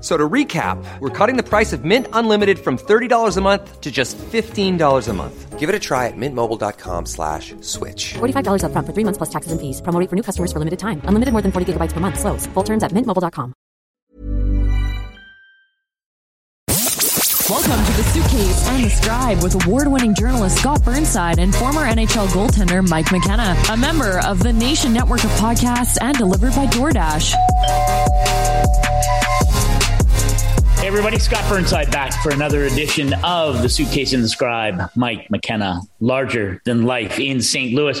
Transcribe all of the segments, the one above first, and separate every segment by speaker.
Speaker 1: So to recap, we're cutting the price of Mint Unlimited from $30 a month to just $15 a month. Give it a try at mintmobile.com slash switch.
Speaker 2: $45 upfront for three months plus taxes and fees. Promo for new customers for limited time. Unlimited more than 40 gigabytes per month. Slows. Full terms at mintmobile.com.
Speaker 3: Welcome to the Suitcase and the Scribe with award-winning journalist Scott Burnside and former NHL goaltender Mike McKenna, a member of the Nation Network of podcasts and delivered by DoorDash.
Speaker 4: Hey everybody, Scott Burnside back for another edition of the Suitcase and the Scribe. Mike McKenna, larger than life in St. Louis.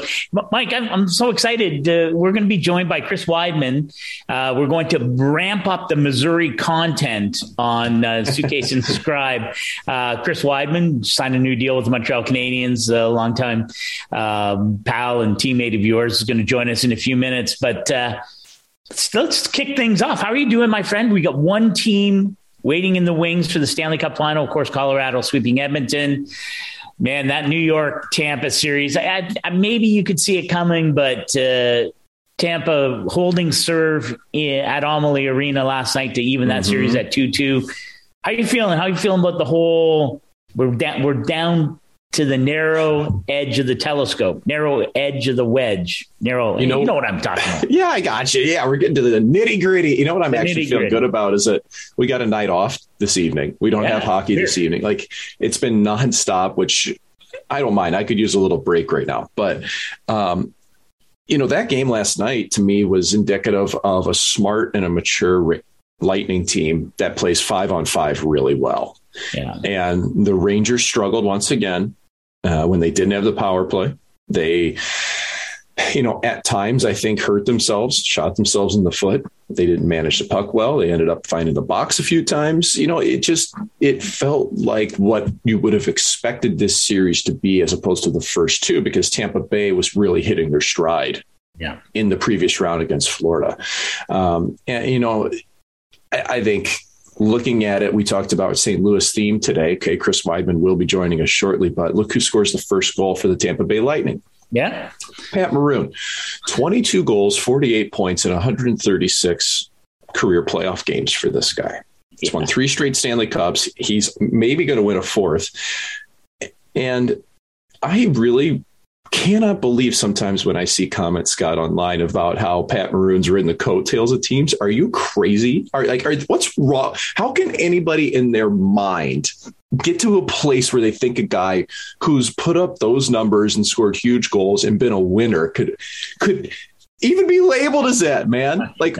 Speaker 4: Mike, I'm, I'm, so excited. Uh, we're going to be joined by Chris Wideman. Uh, we're going to ramp up the Missouri content on uh, Suitcase and Scribe. Uh, Chris Wideman signed a new deal with the Montreal Canadiens. A longtime um, pal and teammate of yours is going to join us in a few minutes, but. Uh, let's, let's kick things off. How are you doing, my friend? We got one team waiting in the wings for the Stanley Cup final. Of course, Colorado sweeping Edmonton. Man, that New York Tampa series, I, I, maybe you could see it coming, but uh, Tampa holding serve at Amalie Arena last night to even that mm-hmm. series at 2 2. How are you feeling? How are you feeling about the whole? We're down, we're down to the narrow edge of the telescope, narrow edge of the wedge, narrow. You know, you know what I'm talking about.
Speaker 5: yeah, I got you. Yeah, we're getting to the nitty gritty. You know what I'm the actually feeling good about is that we got a night off this evening. We don't yeah, have hockey this evening. Like it's been nonstop, which I don't mind. I could use a little break right now, but um, you know that game last night to me was indicative of a smart and a mature Lightning team that plays five on five really well. Yeah. And the Rangers struggled once again uh, when they didn't have the power play. They, you know, at times I think hurt themselves, shot themselves in the foot. They didn't manage the puck well. They ended up finding the box a few times. You know, it just it felt like what you would have expected this series to be as opposed to the first two because Tampa Bay was really hitting their stride. Yeah. In the previous round against Florida. Um, and, you know, I, I think looking at it, we talked about St. Louis theme today. Okay, Chris Wideman will be joining us shortly, but look who scores the first goal for the Tampa Bay Lightning.
Speaker 4: Yeah.
Speaker 5: Pat Maroon, 22 goals, 48 points, and 136 career playoff games for this guy. He's yeah. won three straight Stanley Cups. He's maybe going to win a fourth. And I really cannot believe sometimes when I see comments, Scott, online about how Pat Maroon's written the coattails of teams. Are you crazy? Are like, are, what's wrong? How can anybody in their mind get to a place where they think a guy who's put up those numbers and scored huge goals and been a winner could could even be labeled as that, man? Like,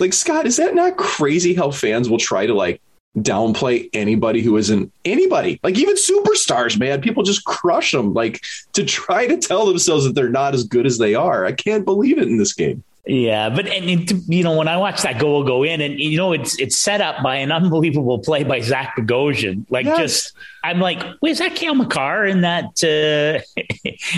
Speaker 5: like Scott, is that not crazy how fans will try to like downplay anybody who isn't anybody. Like even superstars, man, people just crush them. Like to try to tell themselves that they're not as good as they are. I can't believe it in this game.
Speaker 4: Yeah, but and it, you know when I watch that goal go in, and you know it's it's set up by an unbelievable play by Zach Bogosian. Like yes. just, I'm like, where's that Cale Makar in that? Uh,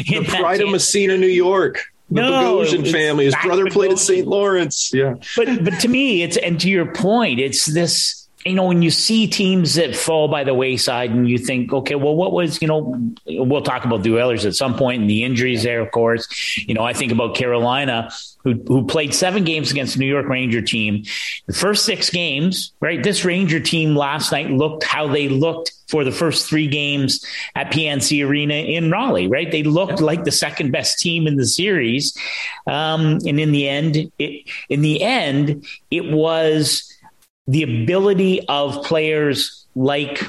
Speaker 5: in the pride of Massena, New York. The no, Bogosian family. His brother Bogosian. played at St. Lawrence. Yeah,
Speaker 4: but but to me, it's and to your point, it's this you know, when you see teams that fall by the wayside and you think, okay, well, what was, you know, we'll talk about the Oilers at some point and the injuries there, of course. You know, I think about Carolina, who, who played seven games against the New York Ranger team. The first six games, right? This Ranger team last night looked how they looked for the first three games at PNC Arena in Raleigh, right? They looked like the second best team in the series. Um, and in the end, it, in the end, it was, the ability of players like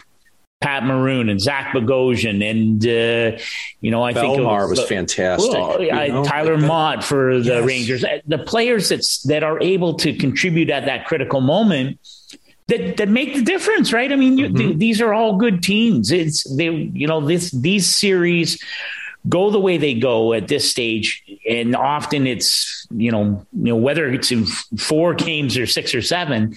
Speaker 4: Pat Maroon and Zach Bogosian and uh, you know I
Speaker 5: Bellemare
Speaker 4: think
Speaker 5: was, was fantastic. Well,
Speaker 4: Tyler Motte for the yes. Rangers. The players that that are able to contribute at that critical moment that that make the difference, right? I mean, you, mm-hmm. th- these are all good teams. It's they, you know, this these series go the way they go at this stage, and often it's you know, you know whether it's in four games or six or seven,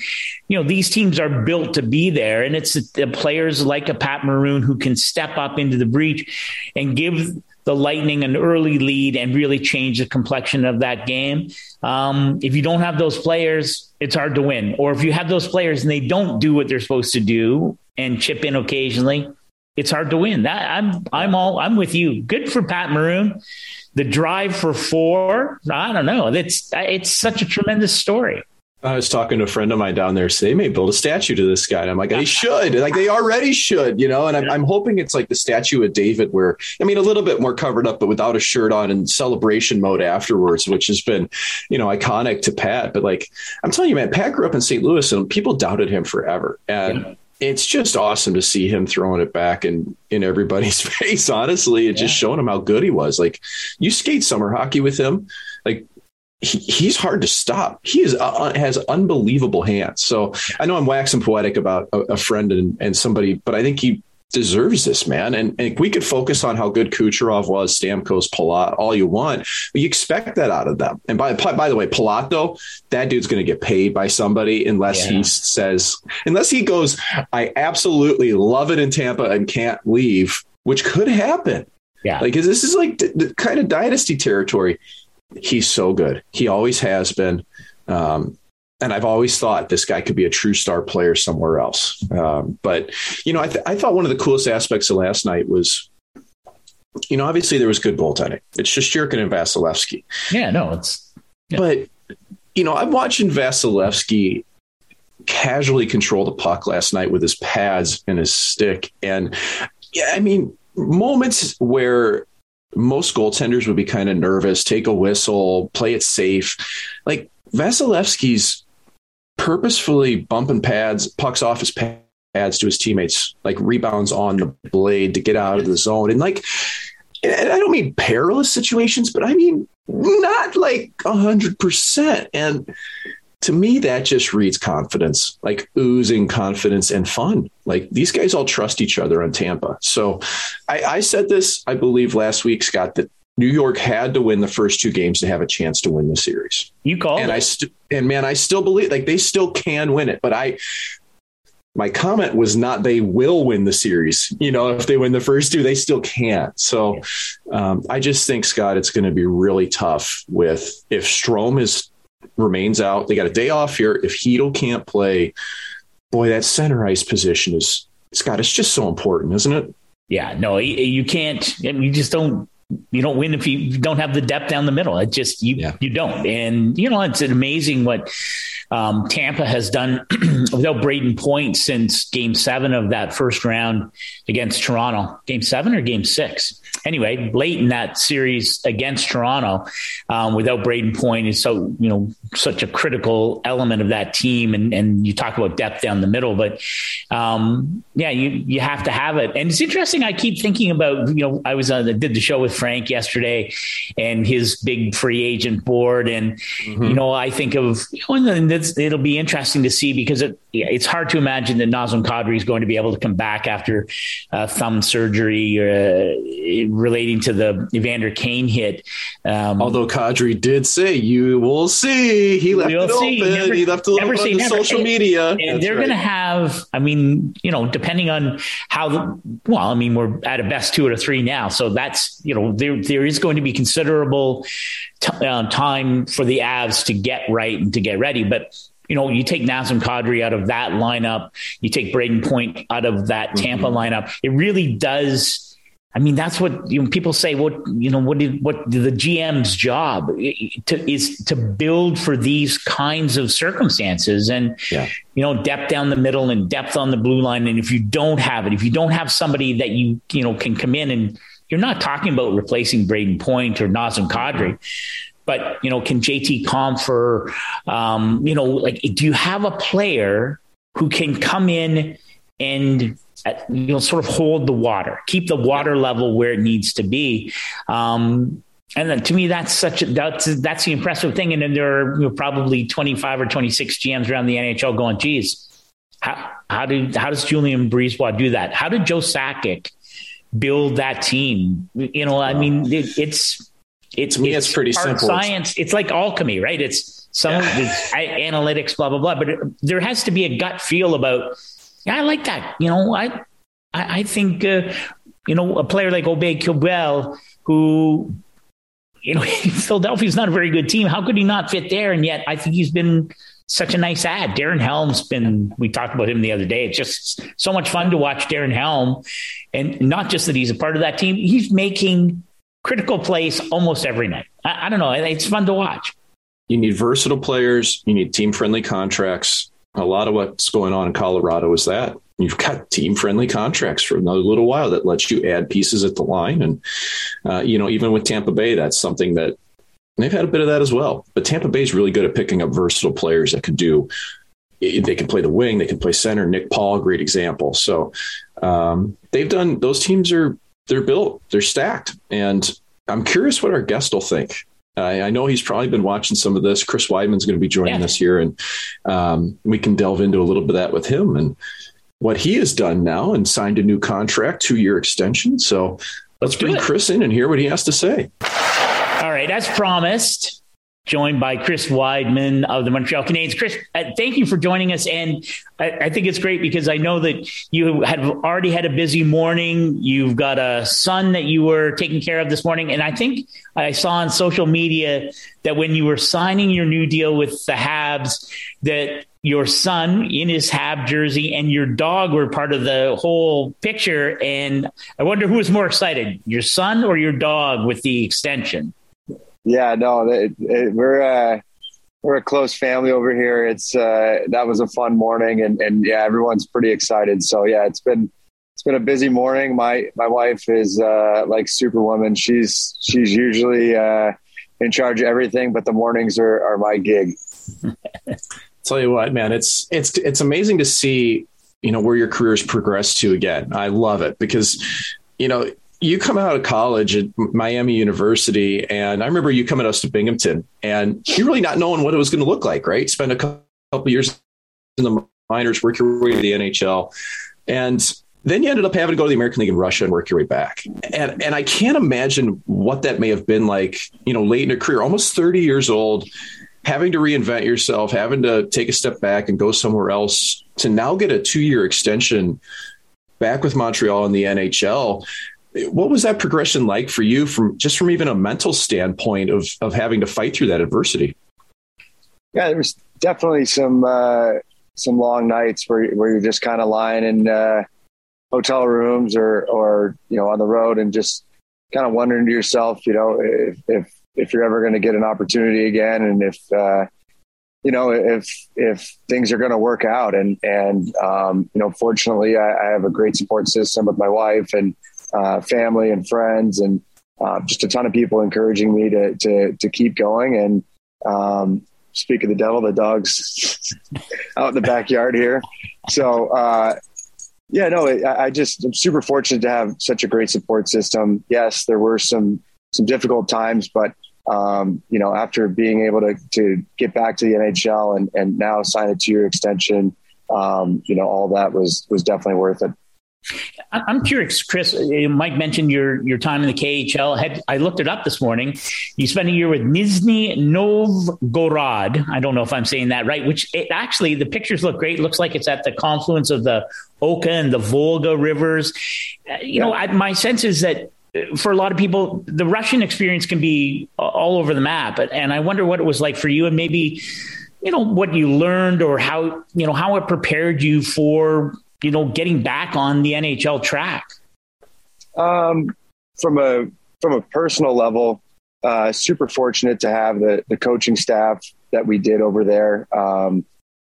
Speaker 4: you know, these teams are built to be there, and it's the players like a Pat Maroon who can step up into the breach and give the Lightning an early lead and really change the complexion of that game. Um, if you don't have those players, it's hard to win. Or if you have those players and they don't do what they're supposed to do and chip in occasionally, it's hard to win. That I'm I'm all I'm with you. Good for Pat Maroon. The drive for four. I don't know. It's it's such a tremendous story.
Speaker 5: I was talking to a friend of mine down there. So they may build a statue to this guy. And I'm like, they should. Like they already should, you know. And I'm, I'm hoping it's like the statue of David, where I mean, a little bit more covered up, but without a shirt on, and celebration mode afterwards, which has been, you know, iconic to Pat. But like, I'm telling you, man, Pat grew up in St. Louis, and people doubted him forever. And yeah. It's just awesome to see him throwing it back in in everybody's face. Honestly, and yeah. just showing him how good he was. Like, you skate summer hockey with him. Like he, he's hard to stop. He is uh, has unbelievable hands. So I know I'm waxing poetic about a, a friend and, and, somebody, but I think he deserves this, man. And, and we could focus on how good Kucherov was, Stamkos, Palat, all you want, but you expect that out of them. And by by the way, Palat though, that dude's going to get paid by somebody unless yeah. he says, unless he goes, I absolutely love it in Tampa and can't leave, which could happen.
Speaker 4: Yeah,
Speaker 5: like this is like the, the kind of dynasty territory he's so good. He always has been. Um, and I've always thought this guy could be a true star player somewhere else. Um, but, you know, I, th- I thought one of the coolest aspects of last night was, you know, obviously there was good goaltending. It's just Shesterkin and Vasilevskiy.
Speaker 4: Yeah, no, it's.
Speaker 5: Yeah. But, you know, I'm watching Vasilevskiy casually control the puck last night with his pads and his stick. And, yeah, I mean, moments where most goaltenders would be kind of nervous, take a whistle, play it safe. Like Vasilevskiy's purposefully bumping pads, pucks off his pads to his teammates, like rebounds on the blade to get out of the zone. And like, and I don't mean perilous situations, but I mean not like a hundred percent. And to me, that just reads confidence, like oozing confidence and fun. Like these guys all trust each other on Tampa. So I, I said this, I believe, last week, Scott, that New York had to win the first two games to have a chance to win the series.
Speaker 4: You called
Speaker 5: and
Speaker 4: it.
Speaker 5: I st- and man, I still believe like they still can win it. But I my comment was not they will win the series. You know, if they win the first two, they still can't. So um, I just think Scott, it's going to be really tough with if Strome is remains out. They got a day off here. If Chytil can't play, boy, that center ice position is Scott. It's just so important, isn't it?
Speaker 4: Yeah, no, you can't. You just don't. You don't win if you don't have the depth down the middle. It just you yeah. you don't. And you know it's amazing what um, Tampa has done without Brayden Point since Game Seven of that first round against Toronto. Game Seven or Game Six? anyway, late in that series against Toronto, um, without Brayden Point is so you know such a critical element of that team. And and you talk about depth down the middle, but um, yeah, you you have to have it. And it's interesting. I keep thinking about you know I was on the, did the show with Frank yesterday, and his big free agent board, and mm-hmm. you know I think of you know, and it'll be interesting to see because it it's hard to imagine that Nazem Kadri is going to be able to come back after uh, thumb surgery. Uh, relating to the Evander Kane hit.
Speaker 5: Um, Although Kadri did say, "You will see," he left it see. open. Never, he left it open on social and, media.
Speaker 4: And they're right. going to have. I mean, you know, depending on how. The, well, I mean, we're at a best two out of three now, so that's you know there there is going to be considerable t- uh, time for the Avs to get right and to get ready, but you know, you take Nazem Kadri out of that lineup, you take Brayden Point out of that Tampa mm-hmm. lineup. It really does I mean, that's what you know, people say. What you know, what did what the GM's job to, is to build for these kinds of circumstances, and yeah. you know, depth down the middle and depth on the blue line. And if you don't have it, if you don't have somebody that you you know can come in and you're not talking about replacing Brayden Point or Nazem Kadri, but you know, can JT Compher, um, you know, like do you have a player who can come in and you know, sort of hold the water, keep the water level where it needs to be. Um, and then to me, that's such a, that's, that's the impressive thing. And then there are you know, probably 25 or 26 GMs around the NHL going, geez, how, how did, how does Julien BriseBois do that? How did Joe Sakic build that team? You know, I mean, it, it's, it's,
Speaker 5: me, it's, it's pretty simple.
Speaker 4: Science. It's like alchemy, right? It's some yeah. analytics, blah, blah, blah, but it, there has to be a gut feel about, yeah, I like that. You know, I, I, I think, uh, you know, a player like Aube-Kubel, who you know, Philadelphia's not a very good team. How could he not fit there? And yet, I think he's been such a nice ad. Darren Helm's been, we talked about him the other day. It's just so much fun to watch Darren Helm. And not just that he's a part of that team, he's making critical place almost every night. I, I don't know. It's fun to watch.
Speaker 5: You need versatile players, you need team friendly contracts. A lot of what's going on in Colorado is that you've got team friendly contracts for another little while that lets you add pieces at the line. And, uh, you know, even with Tampa Bay, that's something that they've had a bit of that as well. But Tampa Bay is really good at picking up versatile players that could do, they can play the wing, they can play center. Nick Paul, great example. So um, they've done, those teams are, they're built, they're stacked. And I'm curious what our guest will think. I, I know he's probably been watching some of this. Chris Wideman's going to be joining yeah. us here, and um, we can delve into a little bit of that with him. And what he has done now and signed a new contract, two year extension. So let's, let's bring Chris in and hear what he has to say.
Speaker 4: All right, as promised, joined by Chris Wideman of the Montreal Canadiens. Chris, uh, thank you for joining us. And I, I, think it's great because I know that you have already had a busy morning. You've got a son that you were taking care of this morning. And I think I saw on social media that when you were signing your new deal with the Habs, that your son in his Hab jersey and your dog were part of the whole picture. And I wonder who was more excited, your son or your dog with the extension?
Speaker 6: Yeah, no, it, it, we're uh, we're a close family over here. It's uh, that was a fun morning, and and yeah, everyone's pretty excited. So yeah, it's been it's been a busy morning. My my wife is uh, like Superwoman. She's she's usually uh, in charge of everything, but the mornings are are my gig.
Speaker 5: Tell you what, man, it's it's it's amazing to see you know where your career's progressed to again. I love it because you know you come out of college at Miami University, and I remember you coming to us to Binghamton, and you really not knowing what it was going to look like, right? Spend a couple years in the minors, work your way to the NHL, and then you ended up having to go to the American League in Russia and work your way back. And and I can't imagine what that may have been like, you know, late in a career, almost 30 years old, having to reinvent yourself, having to take a step back and go somewhere else to now get a two year extension back with Montreal in the NHL what was that progression like for you from just from even a mental standpoint of of having to fight through that adversity?
Speaker 6: Yeah, there was definitely some uh, some long nights where where you're just kind of lying in uh, hotel rooms or or you know on the road and just kind of wondering to yourself, you know, if if, if you're ever going to get an opportunity again, and if uh, you know if if things are going to work out. And and um, you know, fortunately, I, I have a great support system with my wife and uh, family and friends, and uh, just a ton of people encouraging me to to to keep going. And um, speak of the devil, the dogs out in the backyard here. So uh, yeah, no, I, I just I'm super fortunate to have such a great support system. Yes, there were some some difficult times, but um, you know, after being able to to get back to the NHL and and now sign a two year extension, um, you know, all that was was definitely worth it.
Speaker 4: I'm curious, Chris. Uh, Mike mentioned your your time in the KHL. Had, I looked it up this morning. You spent a year with Nizhny Novgorod. I don't know if I'm saying that right. Which it, actually, the pictures look great. It looks like it's at the confluence of the Oka and the Volga rivers. Uh, you know, I, my sense is that uh, for a lot of people, the Russian experience can be all over the map. And I wonder what it was like for you, and maybe you know what you learned or how you know how it prepared you for you know, getting back on the NHL track?
Speaker 6: Um, from a from a personal level, uh, super fortunate to have the the coaching staff that we did over there. Um,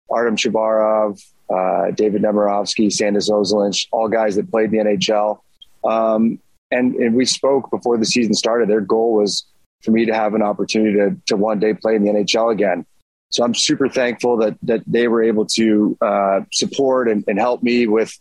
Speaker 6: Artem Chubarov, uh, David Nemirovsky, Sandis Ozolinsh, all guys that played the NHL. Um, and, and we spoke before the season started. Their goal was for me to have an opportunity to, to one day play in the NHL again. So I'm super thankful that that they were able to uh, support and, and, help me with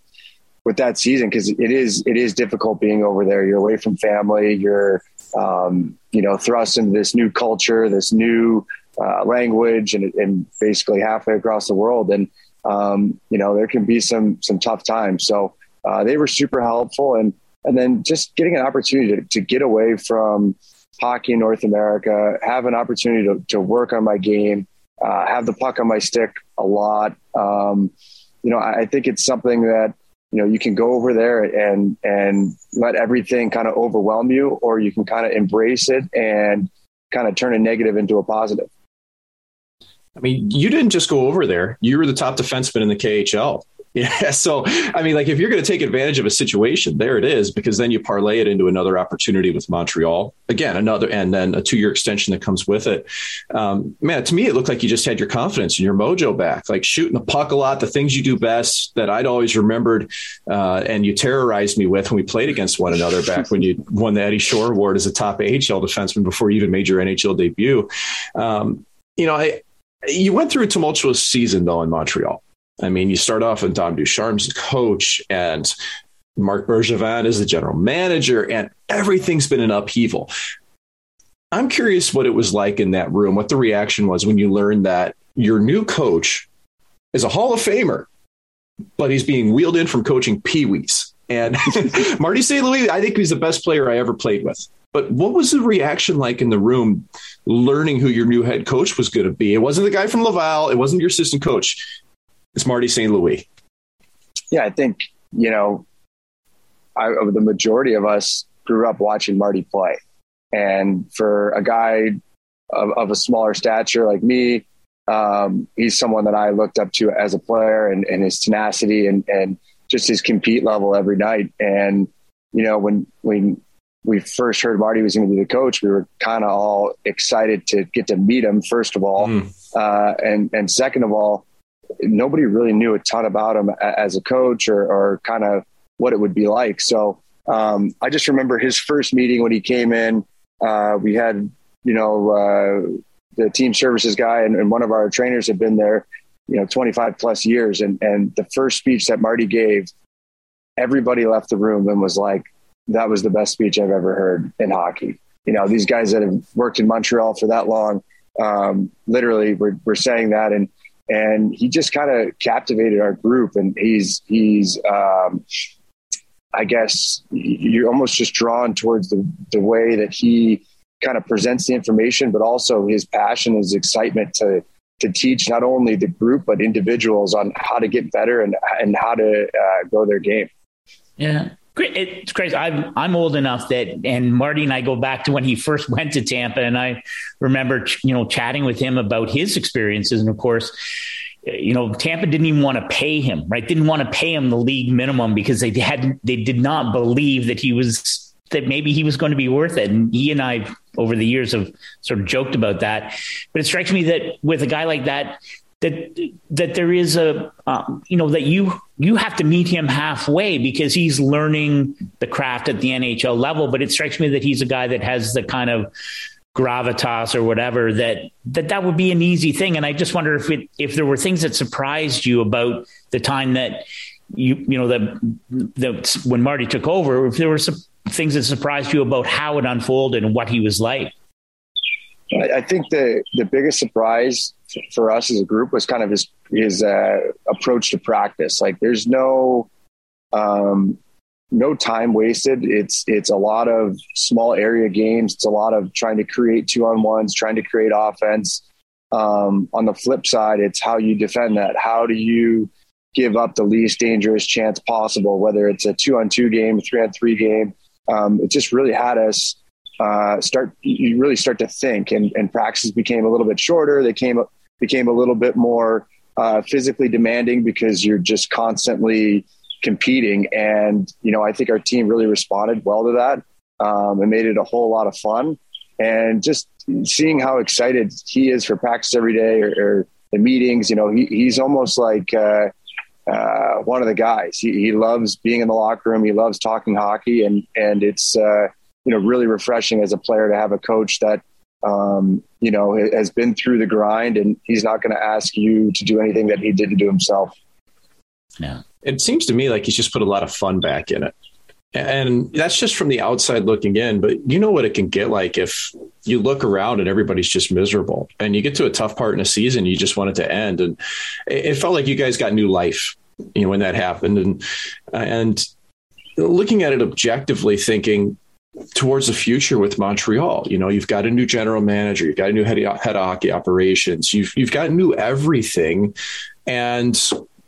Speaker 6: with that season because it is it is difficult being over there. You're away from family. You're um, you know thrust into this new culture, this new uh, language, and, and, basically halfway across the world. And um, you know there can be some some tough times. So uh, they were super helpful, and and then just getting an opportunity to, to get away from hockey in North America, have an opportunity to, to work on my game, uh, have the puck on my stick a lot. Um, you know, I, I think it's something that you know you can go over there and and let everything kind of overwhelm you or you can kind of embrace it and kind of turn a negative into a positive.
Speaker 5: I mean you didn't just go over there. You were the top defenseman in the khl Yeah. So, I mean, like if you're going to take advantage of a situation, there it is, because then you parlay it into another opportunity with Montreal. Again, another, and then a two year extension that comes with it. Um, man, to me, it looked like you just had your confidence and your mojo back, like shooting the puck a lot, the things you do best that I'd always remembered. Uh, and you terrorized me with when we played against one another back when you won the Eddie Shore Award as a top AHL defenseman before you even made your NHL debut. Um, you know, I, you went through a tumultuous season though in Montreal. I mean, you start off with Dom Ducharme's coach and Marc Bergevin is the general manager, and everything's been an upheaval. I'm curious what it was like in that room, what the reaction was when you learned that your new coach is a Hall of Famer, but he's being wheeled in from coaching Pee Wees. And Marty St. Louis, I think he's the best player I ever played with. But what was the reaction like in the room learning who your new head coach was going to be? It wasn't the guy from Laval, it wasn't your assistant coach. It's Marty St. Louis.
Speaker 6: Yeah, I think, you know, I, the majority of us grew up watching Marty play. And for a guy of, of a smaller stature like me, um, he's someone that I looked up to as a player and, and his tenacity and, and just his compete level every night. And, you know, when, when we first heard Marty was going to be the coach, we were kind of all excited to get to meet him, first of all. Mm. Uh, and, and second of all, nobody really knew a ton about him as a coach or, or kind of what it would be like. So um, I just remember his first meeting when he came in. Uh, we had, you know, uh, the team services guy and, and, one of our trainers had been there, you know, 25 plus years. And, and the first speech that Marty gave, everybody left the room and was like, that was the best speech I've ever heard in hockey. You know, these guys that have worked in Montreal for that long, um, literally were, were saying that. And, and he just kind of captivated our group. And he's he's um, I guess you're almost just drawn towards the the way that he kind of presents the information, but also his passion, his excitement to to teach not only the group but individuals on how to get better and and how to uh, grow their game.
Speaker 4: Yeah, it's crazy. I'm I'm old enough that, and Marty and I go back to when he first went to Tampa, and I remember you know chatting with him about his experiences, and of course, you know Tampa didn't even want to pay him, right? Didn't want to pay him the league minimum because they had they did not believe that he was that maybe he was going to be worth it. And he and I over the years have sort of joked about that. But it strikes me that with a guy like that, that that there is a um, you know that you you have to meet him halfway because he's learning the craft at the NHL level. But it strikes me that he's a guy that has the kind of gravitas or whatever that that that would be an easy thing. And I just wonder if it if there were things that surprised you about the time that you you know that that when Marty took over if there were some things that surprised you about how it unfolded and what he was like?
Speaker 6: I think the the biggest surprise for us as a group was kind of his his uh, approach to practice. Like, there's no um, no time wasted. It's it's a lot of small area games. It's a lot of trying to create two on ones, trying to create offense. Um, on the flip side, it's how you defend that. How do you give up the least dangerous chance possible? Whether it's a two on two game, three on three game. Um, it just really had us uh, start you really start to think and, and practices became a little bit shorter they came became a little bit more uh, physically demanding because you're just constantly competing. And you know i think our team really responded well to that. Um, and made it a whole lot of fun. And just seeing how excited he is for practice every day or, or the meetings you know he, he's almost like uh, uh, one of the guys. He, he, loves being in the locker room. He loves talking hockey. And and it's uh, you know really refreshing as a player to have a coach that um, you know has been through the grind and he's not going to ask you to do anything that he didn't do himself
Speaker 4: yeah
Speaker 5: it seems to me like he's just put a lot of fun back in it. And that's just from the outside looking in, but you know what it can get like if you look around and everybody's just miserable and you get to a tough part in a season, you just want it to end. And it felt like you guys got new life, you know, when that happened. And, and looking at it objectively, thinking towards the future with Montreal, you know, you've got a new general manager, you've got a new head, head of hockey operations, you've, you've got new everything. And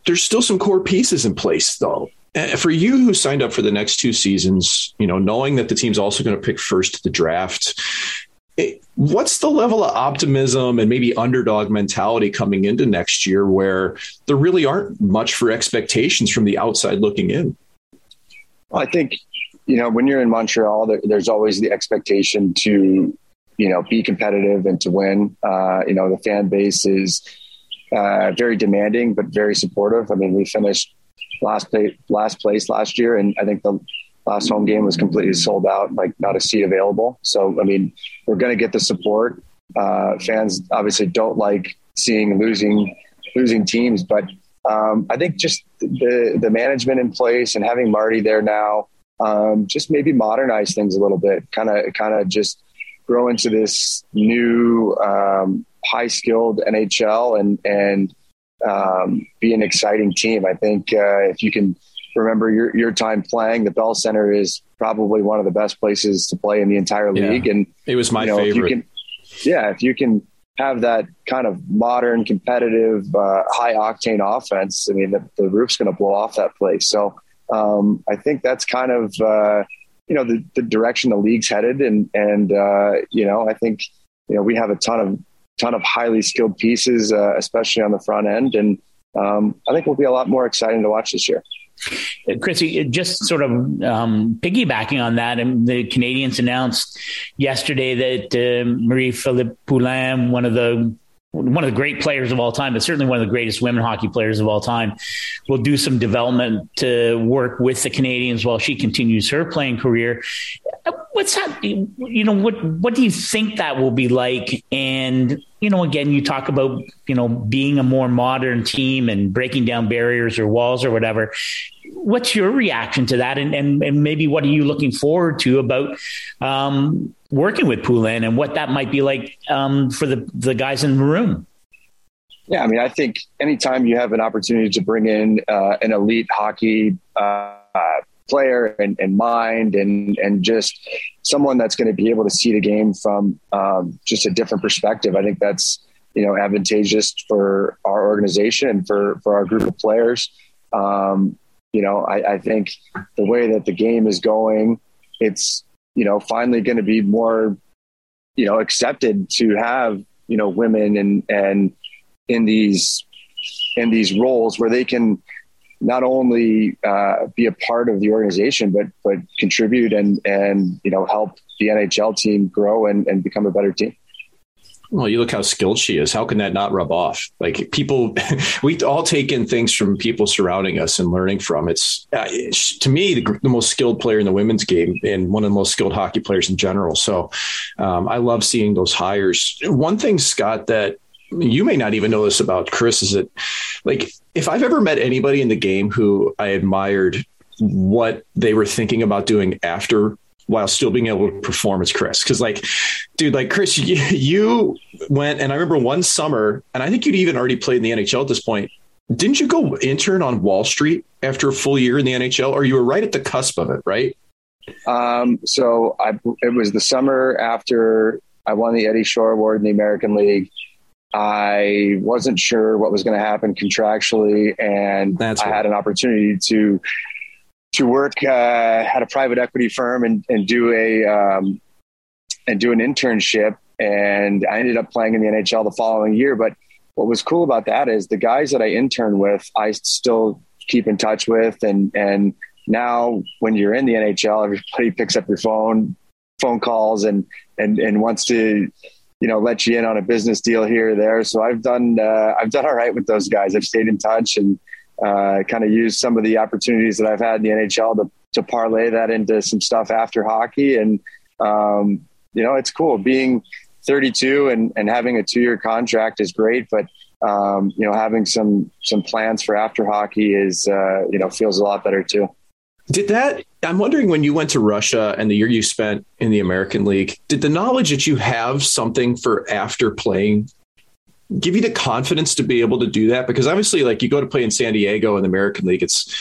Speaker 5: there's still some core pieces in place though for you who signed up for the next two seasons, you know, knowing that the team's also going to pick first the draft, it, what's the level of optimism and maybe underdog mentality coming into next year where there really aren't much for expectations from the outside looking in?
Speaker 6: I think, you know, when you're in Montreal, there, there's always the expectation to, you know, be competitive and to win. Uh, you know, the fan base is uh, very demanding, but very supportive. I mean, we finished last place last place last year, and I think the last home game was completely sold out, like not a seat available. So I mean, we're going to get the support. Uh, fans obviously don't like seeing losing losing teams, but um, I think just the the management in place and having Marty there now, um, just maybe modernize things a little bit, kind of kind of just grow into this new um, high skilled NHL and and um, be an exciting team. I think uh, if you can remember your, your time playing, the Bell Center is probably one of the best places to play in the entire league.
Speaker 5: Yeah.
Speaker 6: And
Speaker 5: it was my you know, favorite.
Speaker 6: Can, yeah, if you can have that kind of modern, competitive, uh, high octane offense, I mean, the, the roof's going to blow off that place. So um, I think that's kind of uh, you know the, the direction the league's headed, and and uh, you know I think you know we have a ton of ton of highly skilled pieces, uh, especially on the front end. And um, I think will be a lot more exciting to watch this year.
Speaker 4: Chrissy, just sort of um, piggybacking on that, and the Canadiens announced yesterday that uh, Marie-Philip Poulin, one of the one of the great players of all time, but certainly one of the greatest women hockey players of all time, will do some development to work with the Canadiens while she continues her playing career. What's that? You know, what what do you think that will be like? And you know, again, you talk about you know being a more modern team and breaking down barriers or walls or whatever. What's your reaction to that? And and, and maybe what are you looking forward to about um, working with Poulin and what that might be like um, for the the guys in the room?
Speaker 6: Yeah, I mean, I think anytime you have an opportunity to bring in uh, an elite hockey uh, player and, and, mind and and just someone that's going to be able to see the game from um, just a different perspective, I think that's you know advantageous for our organization and for for our group of players. Um, you know, I, I think the way that the game is going, it's you know finally going to be more you know accepted to have you know women and and in these in these roles where they can not only uh, be a part of the organization but but contribute and and you know help the NHL team grow and, and become a better team.
Speaker 5: Well, you look how skilled she is. How can that not rub off? Like people, we all take in things from people surrounding us and learning from. It's, uh, to me the, the, most skilled player in the women's game and one of the most skilled hockey players in general. So um, I love seeing those hires. One thing, Scott, that you may not even know this about Chris is that like if I've ever met anybody in the game who I admired what they were thinking about doing after while still being able to perform as Chris. Cause like, dude, like Chris, you, you, went and I remember one summer, and I think you'd even already played in the NHL at this point. Didn't you go intern on Wall Street after a full year in the NHL, or you were right at the cusp of it, right?
Speaker 6: Um, so I, it was the summer after I won the Eddie Shore Award in the American League. I wasn't sure what was going to happen contractually, and That's I had an opportunity to to work uh, at a private equity firm and, and do a um, and do an internship. And I ended up playing in the NHL the following year. But what was cool about that is the guys that I interned with, I still keep in touch with, and and now when you're in the NHL, everybody picks up your phone, phone calls, and and and wants to you know, let you in on a business deal here or there. So I've done, uh, I've done all right with those guys. I've stayed in touch and uh, kind of use some of the opportunities that I've had in the NHL to, to parlay that into some stuff after hockey. And, um, you know, it's cool being 32 and, and having a two year contract is great, but um, you know, having some some plans for after hockey is uh, you know feels a lot better too.
Speaker 5: Did that? I'm wondering when you went to Russia and the year you spent in the American League, did the knowledge that you have something for after playing give you the confidence to be able to do that? Because obviously, like you go to play in San Diego in the American League, it's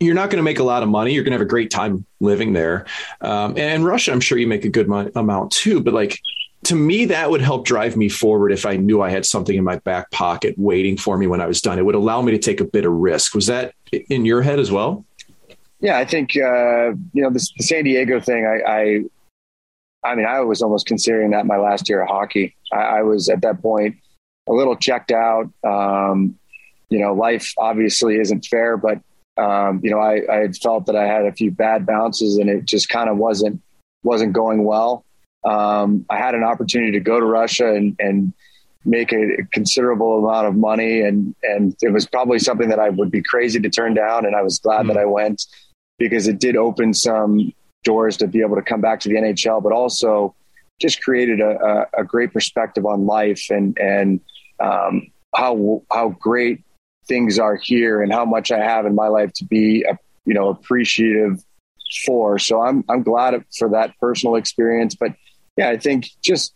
Speaker 5: you're not going to make a lot of money. You're going to have a great time living there. Um, and Russia, I'm sure you make a good mo- amount too. But like to me, that would help drive me forward if I knew I had something in my back pocket waiting for me when I was done. It would allow me to take a bit of risk. Was that in your head as well?
Speaker 6: Yeah, I think uh, you know the, the, San Diego thing. I, I, I, mean, I was almost considering that my last year of hockey. I, I was at that point a little checked out. Um, you know, life obviously isn't fair, but um, you know, I, I had felt that I had a few bad bounces, and it just kind of wasn't wasn't going well um, I had an opportunity to go to Russia and, and make a considerable amount of money. And, and it was probably something that I would be crazy to turn down. And I was glad mm-hmm. that I went because it did open some doors to be able to come back to the NHL, but also just created a, a, a great perspective on life and, and um, how, how great things are here and how much I have in my life to be, you know, appreciative for. So I'm, I'm glad for that personal experience, but yeah, I think just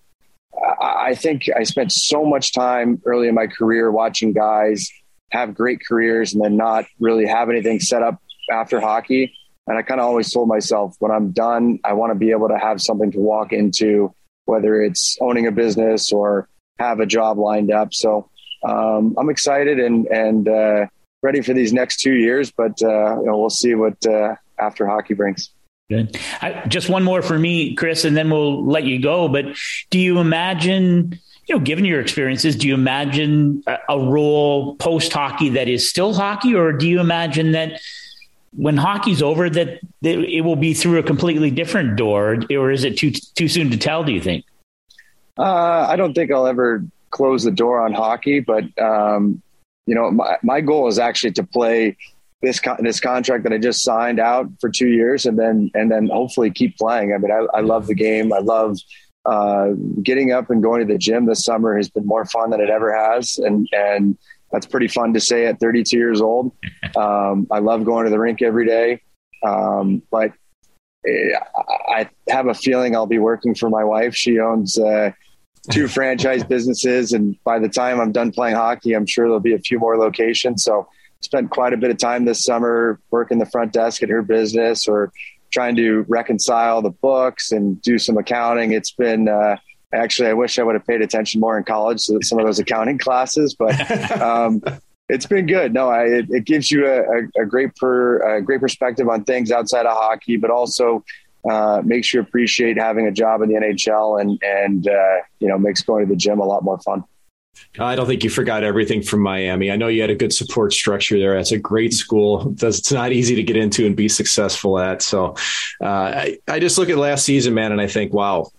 Speaker 6: I think I spent so much time early in my career watching guys have great careers and then not really have anything set up after hockey. And I kind of always told myself when I'm done, I want to be able to have something to walk into, whether it's owning a business or have a job lined up. So um, I'm excited and and uh, ready for these next two years, but uh, you know, we'll see what uh, after hockey brings.
Speaker 4: Good. I, just one more for me, Chris, and then we'll let you go. But do you imagine, you know, given your experiences, do you imagine a, role post hockey that is still hockey, or do you imagine that when hockey's over, that it will be through a completely different door, or is it too too soon to tell? Do you think?
Speaker 6: Uh, I don't think I'll ever close the door on hockey, but um, you know, my my goal is actually to play this con- this contract that I just signed out for two years, and then and then hopefully keep playing. I mean, I, I love the game. I love uh, getting up and going to the gym. This summer has been more fun than it ever has, and and that's pretty fun to say at 32 years old. Um, I love going to the rink every day, um, but eh, I have a feeling I'll be working for my wife. She owns. Uh, two franchise businesses and by the time I'm done playing hockey, I'm sure there'll be a few more locations. So spent quite a bit of time this summer working the front desk at her business or trying to reconcile the books and do some accounting. It's been uh, actually I wish I would have paid attention more in college to some of those accounting classes, but um, it's been good. No, I, it, it, gives you a, a, great per a great perspective on things outside of hockey, but also uh, makes you appreciate having a job in the NHL and and uh, you know makes going to the gym a lot more fun.
Speaker 5: I don't think you forgot everything from Miami. I know you had a good support structure there. That's a great school. It's not easy to get into and be successful at. So uh, I, I just look at last season, man, and I think, wow,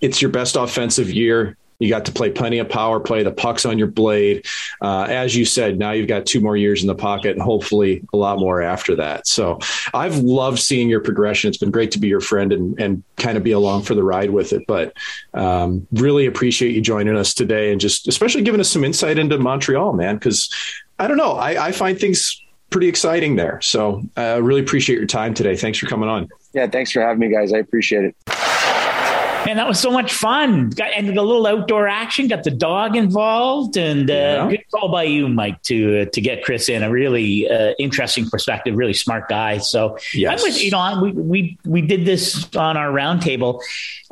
Speaker 5: it's your best offensive year. You got to play plenty of power play. The puck's on your blade. Uh, as you said, now you've got two more years in the pocket and hopefully a lot more after that. So I've loved seeing your progression. It's been great to be your friend and, and kind of be along for the ride with it. But um, really appreciate you joining us today and just especially giving us some insight into Montreal, man, because I don't know. I, I find things pretty exciting there. So I uh, really appreciate your time today. Thanks for coming on.
Speaker 6: Yeah, thanks for having me, guys. I appreciate it.
Speaker 4: Man, that was so much fun. Got and a little outdoor action. Got the dog involved, and uh, yeah. good call by you, Mike, to uh, to get Chris in. A really uh, interesting perspective. Really smart guy. So, yes. I was, you know, we we we did this on our roundtable.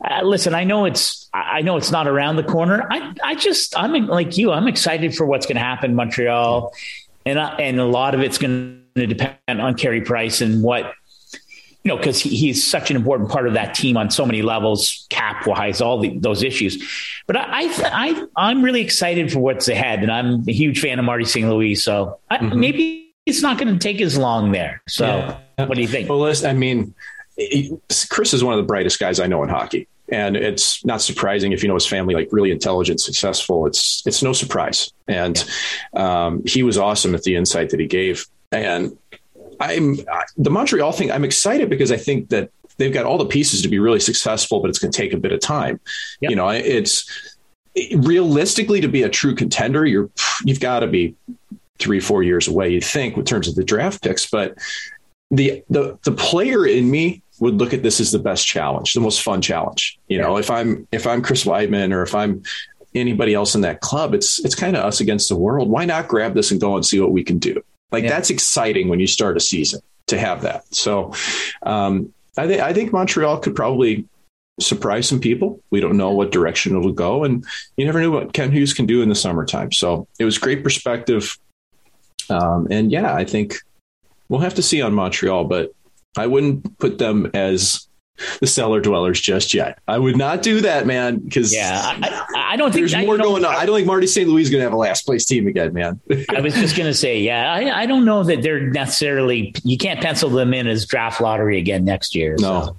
Speaker 4: Uh, listen, I know it's I know it's not around the corner. I I just I'm like you. I'm excited for what's going to happen in Montreal, and I, and a lot of it's going to depend on Carey Price and what you know, because he, he's such an important part of that team on so many levels, cap wise, all the, those issues. But I, I, I, am really excited for what's ahead, and I'm a huge fan of Marty St. Louis. So I, mm-hmm. maybe it's not going to take as long there. So yeah. what do you think?
Speaker 5: Well, listen, I mean, Chris is one of the brightest guys I know in hockey. And it's not surprising if you know his family, like really intelligent, successful. It's it's no surprise. And um, he was awesome at the insight that he gave. And I'm the Montreal thing. I'm excited because I think that they've got all the pieces to be really successful, but it's going to take a bit of time. Yep. You know, it's realistically, to be a true contender, you're you've got to be three, four years away. You think in terms of the draft picks, but the the the player in me would look at this as the best challenge, the most fun challenge. You know, if I'm if I'm Chris Wideman or if I'm anybody else in that club, it's it's kind of us against the world. Why not grab this and go and see what we can do? Like yeah. that's exciting when you start a season to have that. So um, I think I think Montreal could probably surprise some people. We don't know what direction it'll go, and you never knew what Kent Hughes can do in the summertime. So it was great perspective. Um, and yeah, I think we'll have to see on Montreal, but I wouldn't put them as the cellar dwellers just yet. I would not do that, man. Because
Speaker 4: yeah, I, I, don't think
Speaker 5: there's more going on. I don't think Marty St. Louis is going to have a last place team again, man.
Speaker 4: I was just going to say, yeah, I, I, don't know that they're necessarily. You can't pencil them in as draft lottery again next year.
Speaker 5: No. So.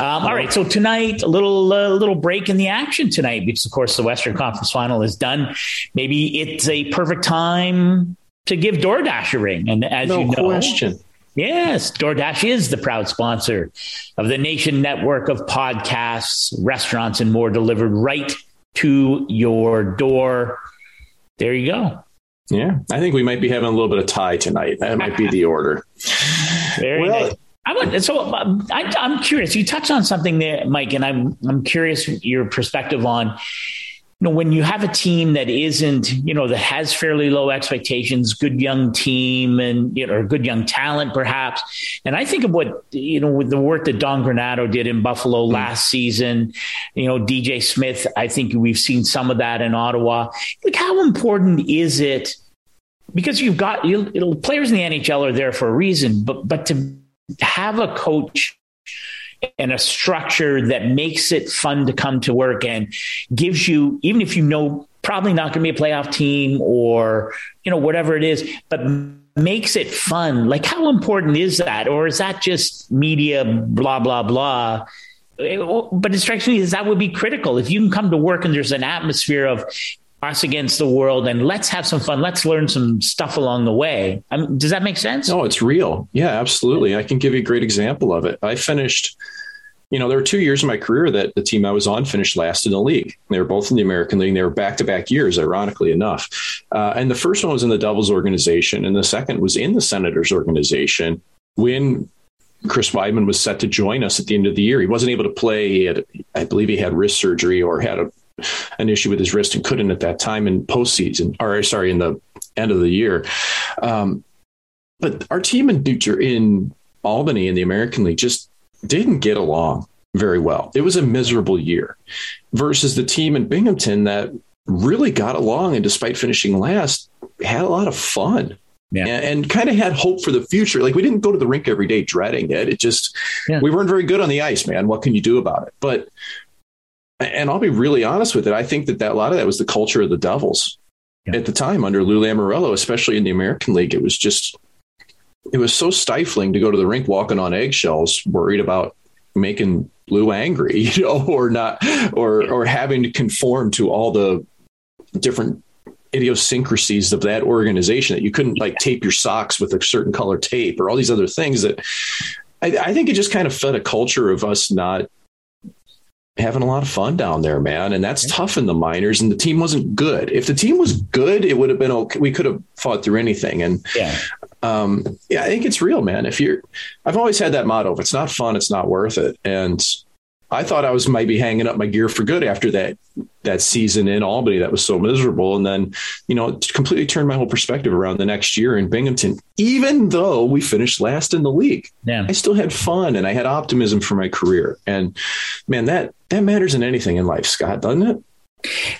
Speaker 4: Um, all right, so tonight, a little uh, little break in the action tonight because, of course, the Western Conference Final is done. Maybe it's a perfect time to give DoorDash a ring, and as
Speaker 5: no
Speaker 4: you know,
Speaker 5: question
Speaker 4: Yes, DoorDash is the proud sponsor of the Nation Network of podcasts, restaurants, and more delivered right to your door. There you go.
Speaker 5: Yeah, I think we might be having a little bit of Thai tonight. That might be the order.
Speaker 4: Very well, nice. I would, so um, I, I'm curious. You touched on something there, Mike, and I'm I'm curious your perspective on you know, when you have a team that isn't, you know, that has fairly low expectations, good young team and, you know, or good young talent perhaps. And I think of what, you know, with the work that Don Granato did in Buffalo mm. last season, you know, DJ Smith, I think we've seen some of that in Ottawa. Like how important is it? Because you've got you, players in the NHL are there for a reason, but, but to have a coach and a structure that makes it fun to come to work and gives you, even if you know probably not going to be a playoff team or, you know, whatever it is, but makes it fun. Like, how important is that? Or is that just media, blah, blah, blah? But it strikes me as that would be critical. If you can come to work and there's an atmosphere of, us against the world and let's have some fun. Let's learn some stuff along the way. I mean, does that make sense?
Speaker 5: No, it's real. Yeah, absolutely. I can give you a great example of it. I finished, you know, there were two years in my career that the team I was on finished last in the league. They were both in the American League. They were back to back years, ironically enough. Uh, and the first one was in the Devils organization, and the second was in the Senators organization when Chris Wideman was set to join us at the end of the year. He wasn't able to play. He had, I believe he had wrist surgery or had a an issue with his wrist and couldn't at that time in postseason, or sorry, in the end of the year. Um, but our team in in Albany in the American League just didn't get along very well. It was a miserable year versus the team in Binghamton that really got along and despite finishing last had a lot of fun. Yeah. And, and kind of had hope for the future. Like we didn't go to the rink every day dreading it. It just, yeah. we weren't very good on the ice, man. What can you do about it? But and I'll be really honest with it. I think that, that a lot of that was the culture of the Devils yeah. at the time under Lou Lamoriello, especially in the American League. It was just, it was so stifling to go to the rink walking on eggshells, worried about making Lou angry, you know, or not, or or having to conform to all the different idiosyncrasies of that organization that you couldn't like tape your socks with a certain color tape or all these other things that I, I think it just kind of fed a culture of us not having a lot of fun down there, man. And that's tough in the minors. And the team wasn't good. If the team was good, it would have been okay. We could have fought through anything. And yeah, um, yeah, I think it's real, man. If you're, I've always had that motto: if it's not fun, it's not worth it. And I thought I was maybe hanging up my gear for good after that that season in Albany that was so miserable, and then you know it completely turned my whole perspective around the next year in Binghamton. Even though we finished last in the league, yeah. I still had fun and I had optimism for my career. And man, that that matters in anything in life, Scott, doesn't it?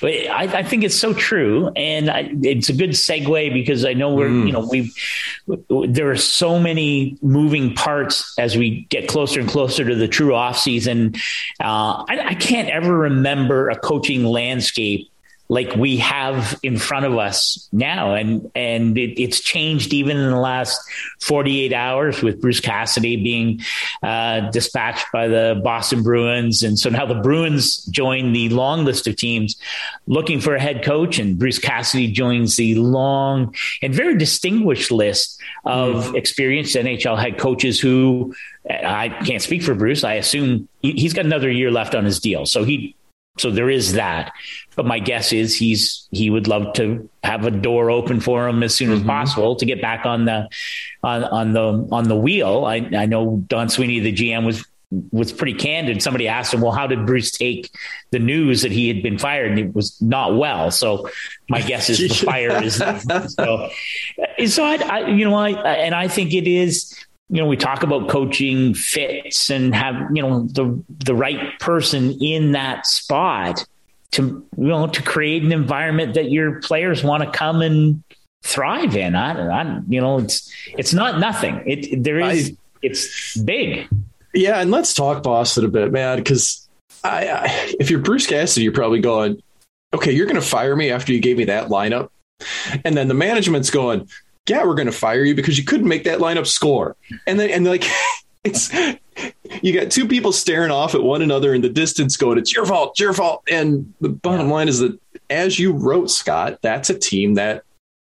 Speaker 4: I, I, think it's so true, and I, it's a good segue because I know we're mm. you know we there are so many moving parts as we get closer and closer to the true off season. Uh, I, I can't ever remember a coaching landscape like we have in front of us now. And, and it, it's changed even in the last 48 hours with Bruce Cassidy being uh, dispatched by the Boston Bruins. And so now the Bruins join the long list of teams looking for a head coach and Bruce Cassidy joins the long and very distinguished list of mm. experienced NHL head coaches who I can't speak for Bruce. I assume he's got another year left on his deal. So he so there is that. But my guess is he's he would love to have a door open for him as soon as mm-hmm. possible to get back on the on on the on the wheel. I I know Don Sweeney, the GM, was was pretty candid. Somebody asked him, "Well, how did Bruce take the news that he had been fired?" And it was not well. So my guess is the fire is so. So I, I you know, I and I think it is you know, we talk about coaching fits and have, you know, the the right person in that spot to you know to create an environment that your players want to come and thrive in. I, I you know, it's it's not nothing. It there is I, it's big.
Speaker 5: Yeah, and let's talk Boston a bit, man, because I, I if you're Bruce Cassidy, you're probably going, okay, you're going to fire me after you gave me that lineup, and then the management's going, yeah, we're going to fire you because you couldn't make that lineup score. And then, and like, it's, you got two people staring off at one another in the distance going, it's your fault, it's your fault. And the bottom line is that as you wrote, Scott, that's a team that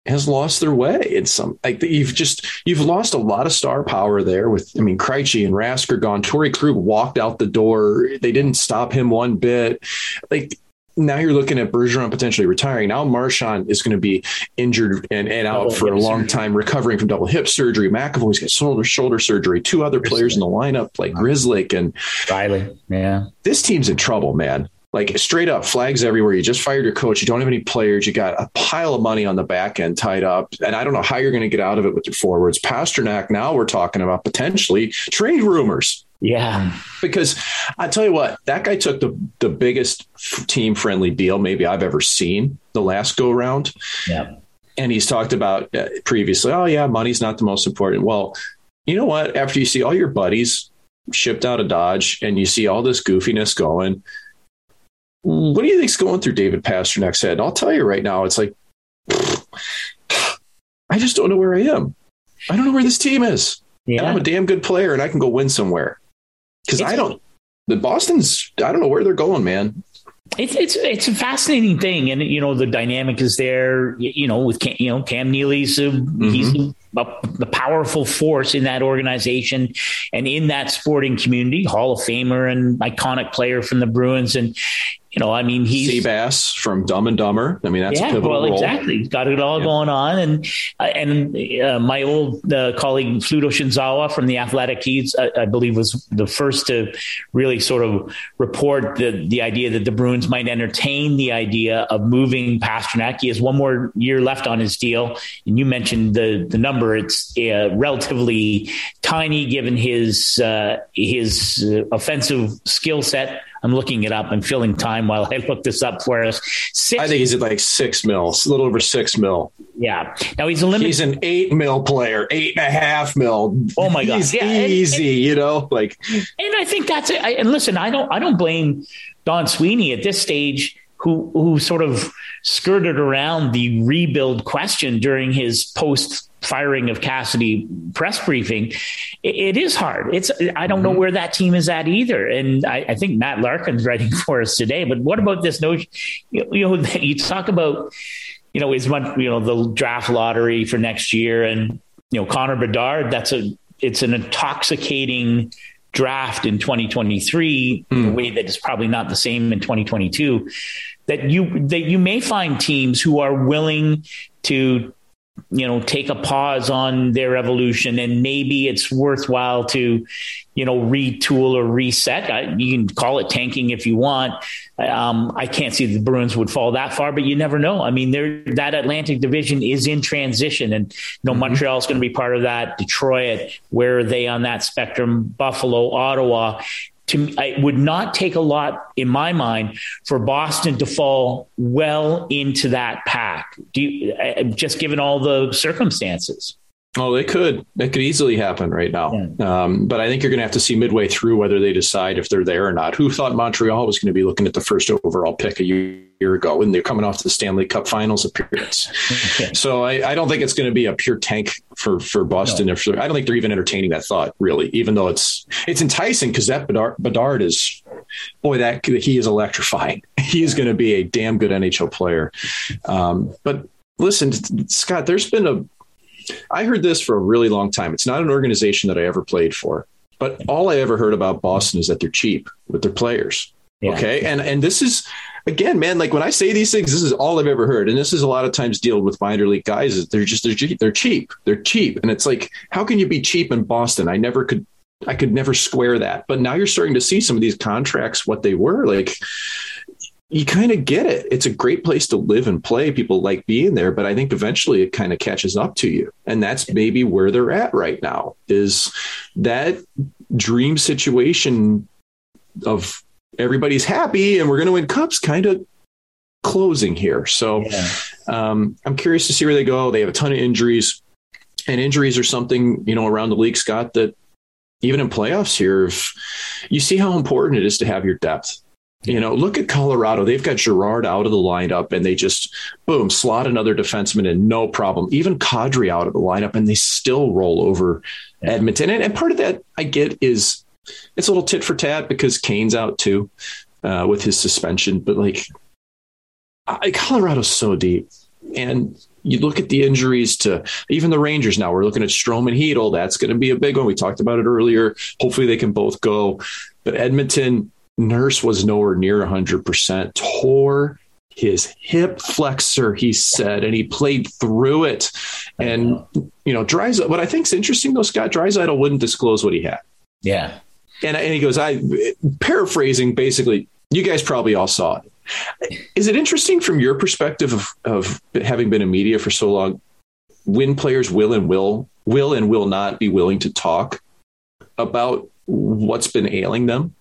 Speaker 5: has lost their way in some like you've just you've lost a lot of star power there with I mean Krejci and Rask are gone. Torey Krug walked out the door. They didn't stop him one bit. Like now you're looking at Bergeron potentially retiring. Now Marchand is going to be injured and, and out double for a long surgery. time, recovering from double hip surgery. McAvoy's got shoulder shoulder surgery. Two other players in the lineup like Grzelcyk and
Speaker 4: Reilly. Yeah,
Speaker 5: this team's in trouble, man. Like straight up flags everywhere. You just fired your coach. You don't have any players. You got a pile of money on the back end tied up, and I don't know how you're going to get out of it with your forwards. Pastrnak. Now we're talking about potentially trade rumors.
Speaker 4: Yeah.
Speaker 5: Because I tell you what, that guy took the, the biggest team friendly deal maybe I've ever seen the last go round.
Speaker 4: Yeah.
Speaker 5: And he's talked about uh, previously, oh, yeah, money's not the most important. Well, you know what? After you see all your buddies shipped out of Dodge and you see all this goofiness going, what do you think's going through David Pastrnak's head? I'll tell you right now, it's like, I just don't know where I am. I don't know where this team is. Yeah. And I'm a damn good player and I can go win somewhere because I don't. The Boston's. I don't know where they're going, man.
Speaker 4: It's it's it's a fascinating thing, and you know the dynamic is there. You know with Cam, you know Cam Neely's a, mm-hmm. he's a, a, powerful force in that organization and in that sporting community, Hall of Famer and iconic player from the Bruins, and you know, I mean, he's
Speaker 5: Seabass from Dumb and Dumber. I mean, that's yeah, well, role.
Speaker 4: exactly. He's got it all yeah. going on, and uh, and uh, my old uh, colleague Fluto Shinzawa from the Athletic, he's I, I, believe was the first to really sort of report the the idea that the Bruins might entertain the idea of moving Pastrnak. He has one more year left on his deal, and you mentioned the the number. It's uh, relatively tiny given his uh, his uh, offensive skill set I'm looking it up. I'm filling time while I look this up for us.
Speaker 5: Six, I think he's at like six mil, a little over six mil.
Speaker 4: Yeah. Now he's a limit.
Speaker 5: He's an eight mil player, eight and a half mil.
Speaker 4: Oh my god,
Speaker 5: he's yeah, easy. And, and, you know, like.
Speaker 4: And I think that's it. I, and listen, I don't, I don't blame Don Sweeney at this stage who who sort of skirted around the rebuild question during his post firing of Cassidy press briefing. it, it is hard. It's I don't know mm-hmm. where that team is at either, and I, I, think Matt Larkin's writing for us today. But what about this notion? You, you know, you talk about you know is much you know the draft lottery for next year, and you know Connor Bedard. That's a it's an intoxicating draft in 2023 mm. in a way that is probably not the same in 2022 that you that you may find teams who are willing to you know take a pause on their evolution and maybe it's worthwhile to you know retool or reset. I, you can call it tanking if you want. Um, i can't see the bruins would fall that far but you never know. I mean that atlantic division is in transition and you know mm-hmm. montreal is going to be part of that detroit where are they on that spectrum? Buffalo ottawa to it would not take a lot in my mind for Boston to fall well into that pack. You, just given all the circumstances?
Speaker 5: Oh, it could. It could easily happen right now. Yeah. Um, but I think you're going to have to see midway through whether they decide if they're there or not. Who thought Montreal was going to be looking at the first overall pick a year ago when they're coming off the Stanley Cup Finals appearance? Okay. So I, I, don't think it's going to be a pure tank for for Boston. No. I don't think they're even entertaining that thought really, even though it's it's enticing because that Bedard, Bedard is boy that he is electrifying. He is going to be a damn good NHL player. Um, but listen, Scott, there's been a I heard this for a really long time. It's not an organization that I ever played for, but all I ever heard about Boston is that they're cheap with their players. Yeah. Okay. And and this is again, man, like when I say these things, this is all I've ever heard. And this is a lot of times dealt with minor league guys is they're just they're cheap. They're cheap. They're cheap. And it's like, how can you be cheap in Boston? I never could I could never square that. But now you're starting to see some of these contracts what they were. Like you kind of get it. It's a great place to live and play. People like being there, but I think eventually it kind of catches up to you. And that's maybe where they're at right now is that dream situation of everybody's happy and we're going to win cups kind of closing here. So yeah. um, I'm curious to see where they go. They have a ton of injuries and injuries are something, you know, around the league, Scott, that even in playoffs here, if you see how important it is to have your depth you know, look at Colorado. They've got Girard out of the lineup and they just, boom, slot another defenseman in, no problem. Even Kadri out of the lineup and they still roll over yeah. Edmonton. And, and, part of that I get is it's a little tit for tat because Kane's out too uh, with his suspension. But like, I, Colorado's so deep. And you look at the injuries to even the Rangers now. We're looking at Strome and Chytil. That's going to be a big one. We talked about it earlier. Hopefully they can both go. But Edmonton, Nurse was nowhere near 100%, tore his hip flexor, he said, and he played through it. And, you know, Draisaitl, what I think is interesting though, Scott, Draisaitl wouldn't disclose what he had.
Speaker 4: Yeah.
Speaker 5: And, and he goes, I, paraphrasing basically, you guys probably all saw it. Is it interesting from your perspective of, of having been in media for so long, when players will and will, will and will not be willing to talk about what's been ailing them?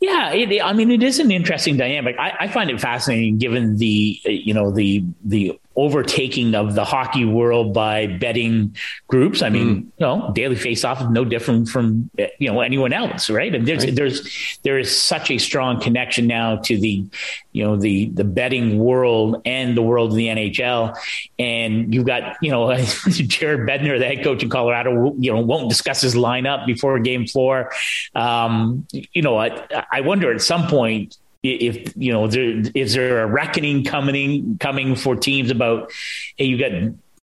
Speaker 4: Yeah, it, I mean, it is an interesting dynamic. I, I, find it fascinating, given the you know the the overtaking of the hockey world by betting groups. I mean, mm. you know, daily faceoff is no different from you know anyone else, right? And there's right. there's there is such a strong connection now to the you know the the betting world and the world of the NHL. And you've got you know Jared Bednar, the head coach in Colorado, you know won't discuss his lineup before game four. Um, you know, I, I wonder at some point if you know there, is there a reckoning coming coming for teams about hey you got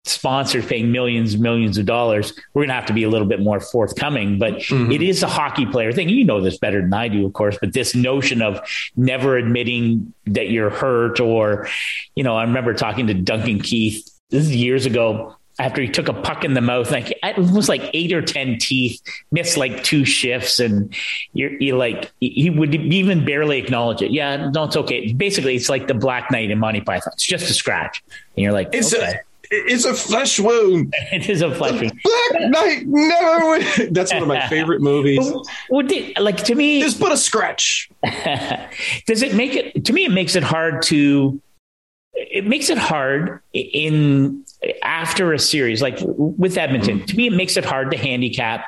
Speaker 4: sponsors paying millions and millions of dollars we're going to have to be a little bit more forthcoming but mm-hmm. it is a hockey player thing you know this better than i do of course but this notion of never admitting that you're hurt or you know i remember talking to duncan keith this is years ago after he took a puck in the mouth, like it was like eight or ten teeth, missed like two shifts, and you're, you're like he would even barely acknowledge it. Yeah, no, it's okay. Basically, it's like the Black Knight in Monty Python. It's just a scratch, and you're like,
Speaker 5: it's okay. a it's a flesh wound.
Speaker 4: it is a flesh wound.
Speaker 5: Black Knight never. That's one of my favorite movies.
Speaker 4: Well, like to me,
Speaker 5: just put a scratch.
Speaker 4: does it make it? To me, it makes it hard to it makes it hard in after a series like with Edmonton. To me, it makes it hard to handicap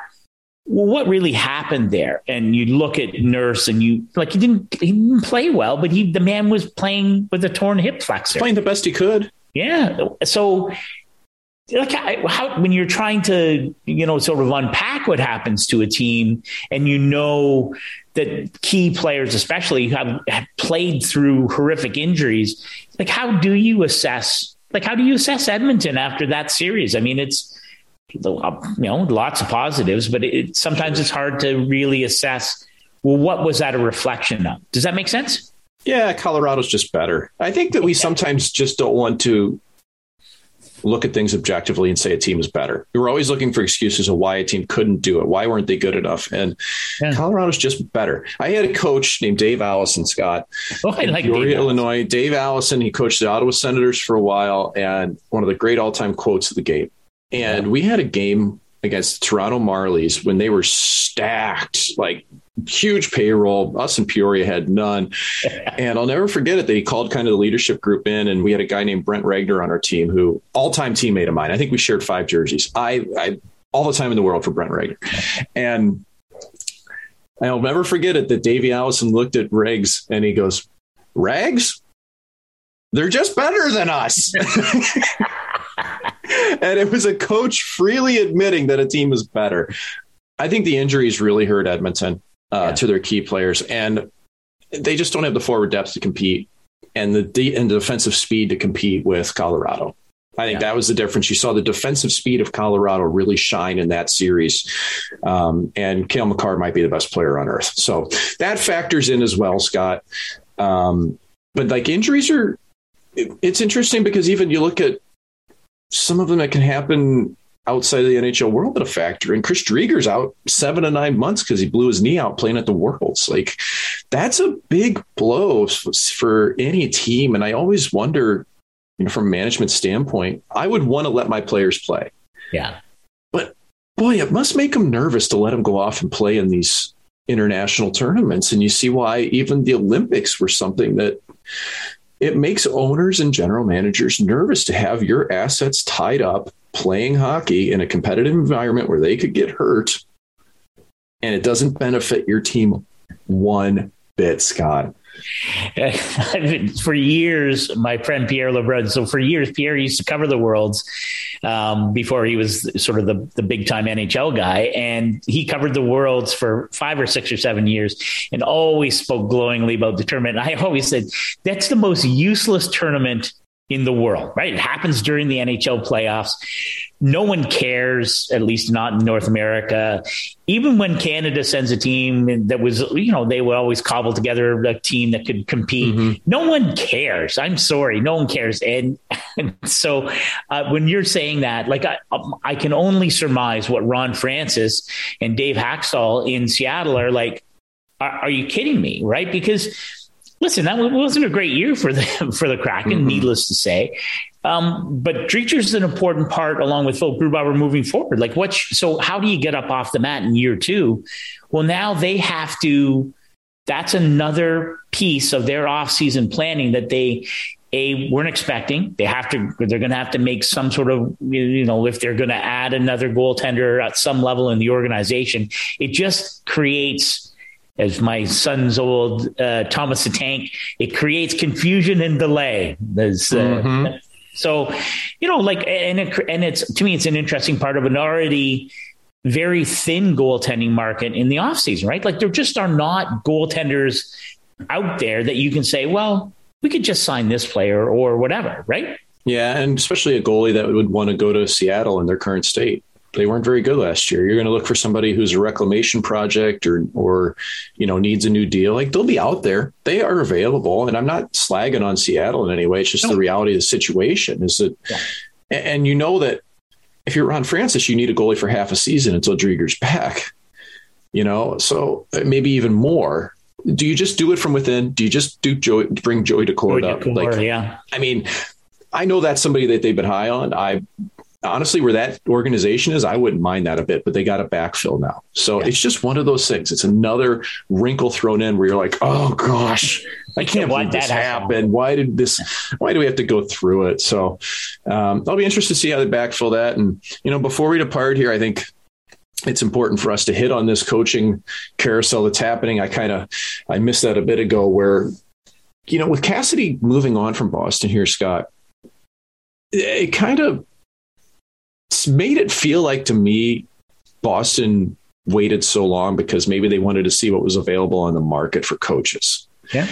Speaker 4: what really happened there. And you look at Nurse, and you like he didn't he didn't play well, but he the man was playing with a torn hip flexor,
Speaker 5: playing the best he could.
Speaker 4: Yeah, so like how, when you're trying to you know sort of unpack what happens to a team and you know that key players especially have, have played through horrific injuries like how do you assess like how do you assess edmonton after that series? I mean it's uh, you know lots of positives but it, sometimes it's hard to really assess well what was that a reflection of? Does that make sense?
Speaker 5: Yeah colorado's just better. I think that we sometimes just don't want to look at things objectively and say a team is better. We were always looking for excuses of why a team couldn't do it. Why weren't they good enough? And yeah. Colorado's just better. I had a coach named Dave Allison, Scott,
Speaker 4: oh, I like
Speaker 5: Peoria, Illinois. Dave Allison, he coached the Ottawa Senators for a while and one of the great all-time quotes of the game. And yeah. we had a game against the Toronto Marlies when they were stacked, like huge payroll. Us in Peoria had none. and I'll never forget it that he called kind of the leadership group in, and we had a guy named Brent Regner on our team who all time teammate of mine. I think we shared five jerseys. I, I all the time in the world for Brent Regner. And I'll never forget it that Davey Allison looked at Regs and he goes, Rags? They're just better than us. and it was a coach freely admitting that a team was better. I think the injuries really hurt Edmonton uh, yeah. to their key players, and they just don't have the forward depth to compete and the de- and the defensive speed to compete with Colorado. I think yeah. that was the difference. You saw the defensive speed of Colorado really shine in that series. Um, and Cale Makar might be the best player on earth. So that factors in as well, Scott. Um, but like injuries are, it's interesting because even you look at some of them that can happen outside of the NHL world that a factor. And Chris Driedger's out seven to nine months because he blew his knee out playing at the Worlds. Like that's a big blow for any team. And I always wonder, you know, from a management standpoint, I would want to let my players play.
Speaker 4: Yeah.
Speaker 5: But boy, it must make them nervous to let them go off and play in these international tournaments. And you see why even the Olympics were something that it makes owners and general managers nervous to have your assets tied up playing hockey in a competitive environment where they could get hurt and it doesn't benefit your team one bit, Scott.
Speaker 4: for years, my friend Pierre LeBrun. So for years, Pierre used to cover the Worlds um, before he was sort of the, the big time NHL guy, and he covered the Worlds for five or six or seven years, and always spoke glowingly about the tournament. And I always said that's the most useless tournament in the world, right? It happens during the NHL playoffs. No one cares, at least not in North America. Even when Canada sends a team that was, you know, they would always cobble together a team that could compete. Mm-hmm. No one cares. I'm sorry. No one cares. And, and so uh, when you're saying that, like, I, I can only surmise what Ron Francis and Dave Hakstol in Seattle are like, are, are you kidding me? Right? Because listen, that wasn't a great year for the for the Kraken, mm-hmm. needless to say. Um, but Driedger's an important part, along with Phil Grubauer, moving forward. Like, what? So, how do you get up off the mat in year two? Well, now they have to. That's another piece of their off-season planning that they a weren't expecting. They have to. They're going to have to make some sort of you know if they're going to add another goaltender at some level in the organization. It just creates as my son's old uh, Thomas the Tank, it creates confusion and delay. Uh, mm-hmm. So, you know, like, and it, and it's to me, it's an interesting part of an already very thin goaltending market in the offseason, right? Like, there just are not goaltenders out there that you can say, well, we could just sign this player or whatever, right?
Speaker 5: Yeah, and especially a goalie that would want to go to Seattle in their current state they weren't very good last year. You're going to look for somebody who's a reclamation project or or you know needs a new deal. Like they'll be out there. They are available, and I'm not slagging on Seattle in any way. It's just the reality of the situation. Is that, yeah. and you know that if you're Ron Francis, you need a goalie for half a season until Driedger's back. You know, so uh, maybe even more. Do you just do it from within? Do you just do Joey, bring Joey Daccord up?
Speaker 4: like, yeah.
Speaker 5: I mean, I know that's somebody that they've been high on. I honestly, where that organization is, I wouldn't mind that a bit, but they got a backfill now. So yeah. it's just one of those things. It's another wrinkle thrown in where you're like, oh gosh, I can't believe this happened. happened. Why did this, why do we have to go through it? So um, I'll be interested to see how they backfill that. And, you know, before we depart here, I think it's important for us to hit on this coaching carousel that's happening. I kind of, I missed that a bit ago where, you know, with Cassidy moving on from Boston here, Scott, it kind of made it feel like to me Boston waited so long because maybe they wanted to see what was available on the market for coaches.
Speaker 4: Yeah.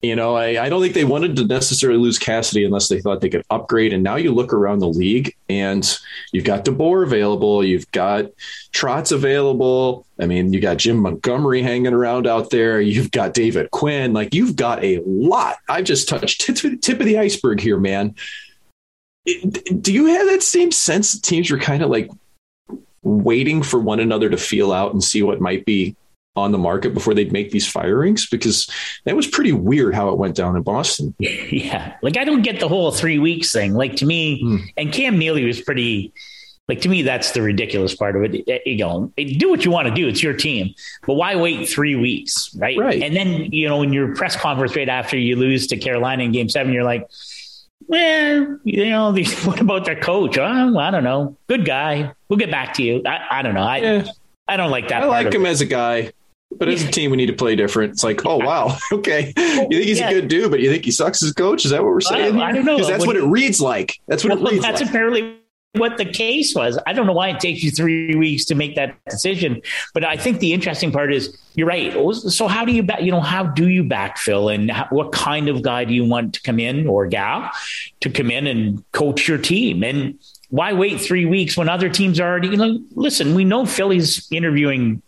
Speaker 5: You know, I, I don't think they wanted to necessarily lose Cassidy unless they thought they could upgrade. And now you look around the league and you've got DeBoer available, you've got Trotz available. I mean, you got Jim Montgomery hanging around out there. You've got David Quinn. Like you've got a lot. I've just touched tip, tip of the iceberg here, man do you have that same sense that teams are kind of like waiting for one another to feel out and see what might be on the market before they'd make these firings? Because that was pretty weird how it went down in Boston.
Speaker 4: Yeah. Like I don't get the whole three weeks thing. Like to me, mm. and Cam Neely was pretty like to me, that's the ridiculous part of it. Eh, you know, do what you want to do; it's your team. But why wait three weeks, right?
Speaker 5: Right.
Speaker 4: And then you know, in your press conference right after you lose to Carolina in Game Seven, you're like, well, you know, what about their coach? Oh, I don't know. Good guy. We'll get back to you. I, I don't know. I yeah. I don't like that.
Speaker 5: I like him it. as a guy, but as a team, we need to play different. It's like, oh wow, okay. You think he's yeah. a good dude, but you think he sucks as a coach? Is that what we're saying?
Speaker 4: I, I don't know.
Speaker 5: Because that's what, what it reads like. That's what well, it reads
Speaker 4: that's
Speaker 5: like.
Speaker 4: apparently what the case was. I don't know why it takes you three weeks to make that decision, but I think the interesting part is you're right. So how do you back? You know, how do you backfill, and how, what kind of guy do you want to come in or gal to come in and coach your team? And why wait three weeks when other teams are already? You know, listen, we know Philly's interviewing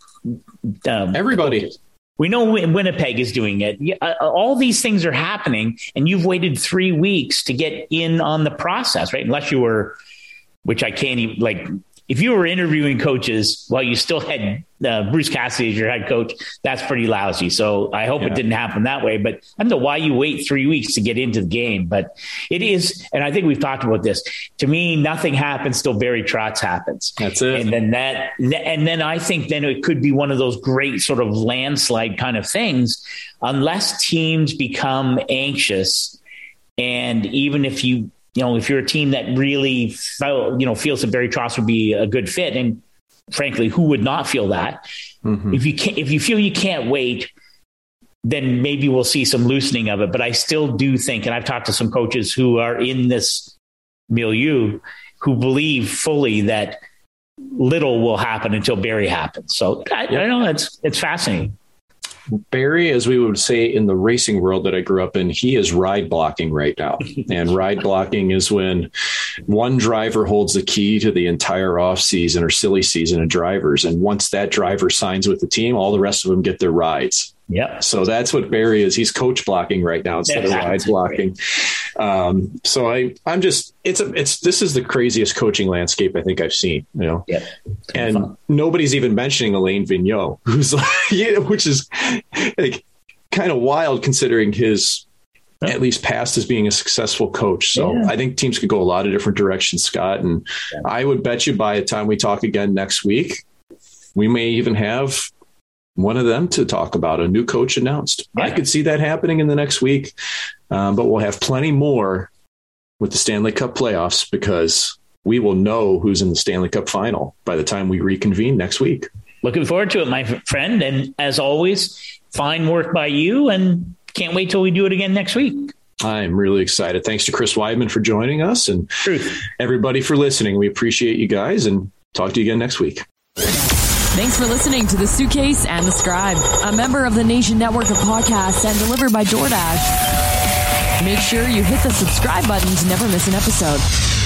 Speaker 5: um, everybody.
Speaker 4: We know Winnipeg is doing it. Uh, uh, all these things are happening, and you've waited three weeks to get in on the process, right? Unless you were which I can't even like. If you were interviewing coaches while you still had uh, Bruce Cassidy as your head coach, that's pretty lousy. So I hope yeah. it didn't happen that way. But I don't know why you wait three weeks to get into the game. But it is, and I think we've talked about this. To me, nothing happens till Barry Trotz happens.
Speaker 5: That's it.
Speaker 4: And then that, and then I think then it could be one of those great sort of landslide kind of things, unless teams become anxious. And even if you you know, if you're a team that really felt, you know, feels that Barry Trotz would be a good fit, and frankly, who would not feel that? Mm-hmm. If you can't, if you feel you can't wait, then maybe we'll see some loosening of it. But I still do think, and I've talked to some coaches who are in this milieu who believe fully that little will happen until Barry happens. So I, I don't know. It's it's fascinating.
Speaker 5: Barry, as we would say in the racing world that I grew up in, he is ride blocking right now. and ride blocking is when one driver holds the key to the entire off season or silly season of drivers. And once that driver signs with the team, all the rest of them get their rides.
Speaker 4: Yeah.
Speaker 5: So that's what Barry is. He's coach blocking right now instead of ride blocking. Um, so I, I'm just, it's a, it's, this is the craziest coaching landscape I think I've seen, you know,
Speaker 4: yeah.
Speaker 5: and fun. nobody's even mentioning Alain Vigneault, who's like, yeah, which is like kind of wild considering his, at least past as being a successful coach. So yeah. I think teams could go a lot of different directions, Scott. And yeah. I would bet you by the time we talk again next week, we may even have one of them to talk about a new coach announced. Yeah. I could see that happening in the next week, um, but we'll have plenty more with the Stanley Cup playoffs because we will know who's in the Stanley Cup final by the time we reconvene next week.
Speaker 4: Looking forward to it, my friend. And as always, fine work by you and can't wait till we do it again next week.
Speaker 5: I'm really excited. Thanks to Chris Wideman for joining us and Truth. everybody for listening. We appreciate you guys and talk to you again next week.
Speaker 3: Thanks for listening to The Suitcase and the Scribe, a member of the Nation Network of podcasts and delivered by DoorDash. Make sure you hit the subscribe button to never miss an episode.